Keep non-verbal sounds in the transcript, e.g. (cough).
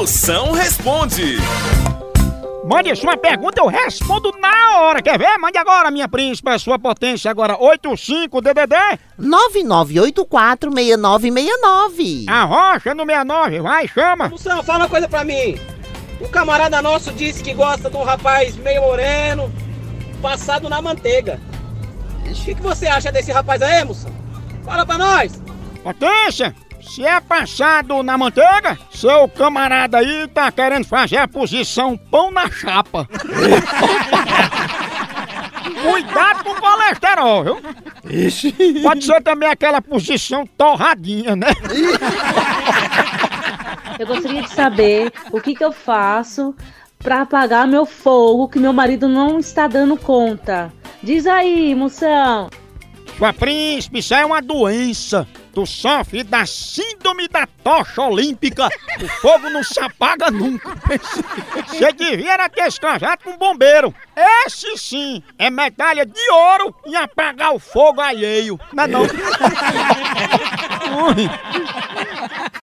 Moção responde. Mande sua pergunta, eu respondo na hora. Quer ver? Mande agora, minha príncipa, sua potência agora. 85 DDD. 99846969. A rocha no 69. Vai, chama. Moção, fala uma coisa pra mim. Um camarada nosso disse que gosta de um rapaz meio moreno, passado na manteiga. O que, que você acha desse rapaz aí, moção? Fala pra nós. Potência. Se é passado na manteiga, seu camarada aí tá querendo fazer a posição pão na chapa. (laughs) Cuidado com o colesterol, viu? Pode ser também aquela posição torradinha, né? Eu gostaria de saber o que, que eu faço pra apagar meu fogo que meu marido não está dando conta. Diz aí, moção. Sua príncipe, isso é uma doença. Tu sofre da síndrome da tocha olímpica. O fogo não se apaga nunca. (laughs) Você devia era ter se casado com um bombeiro. Esse sim é medalha de ouro em apagar o fogo alheio. Não é não? (laughs)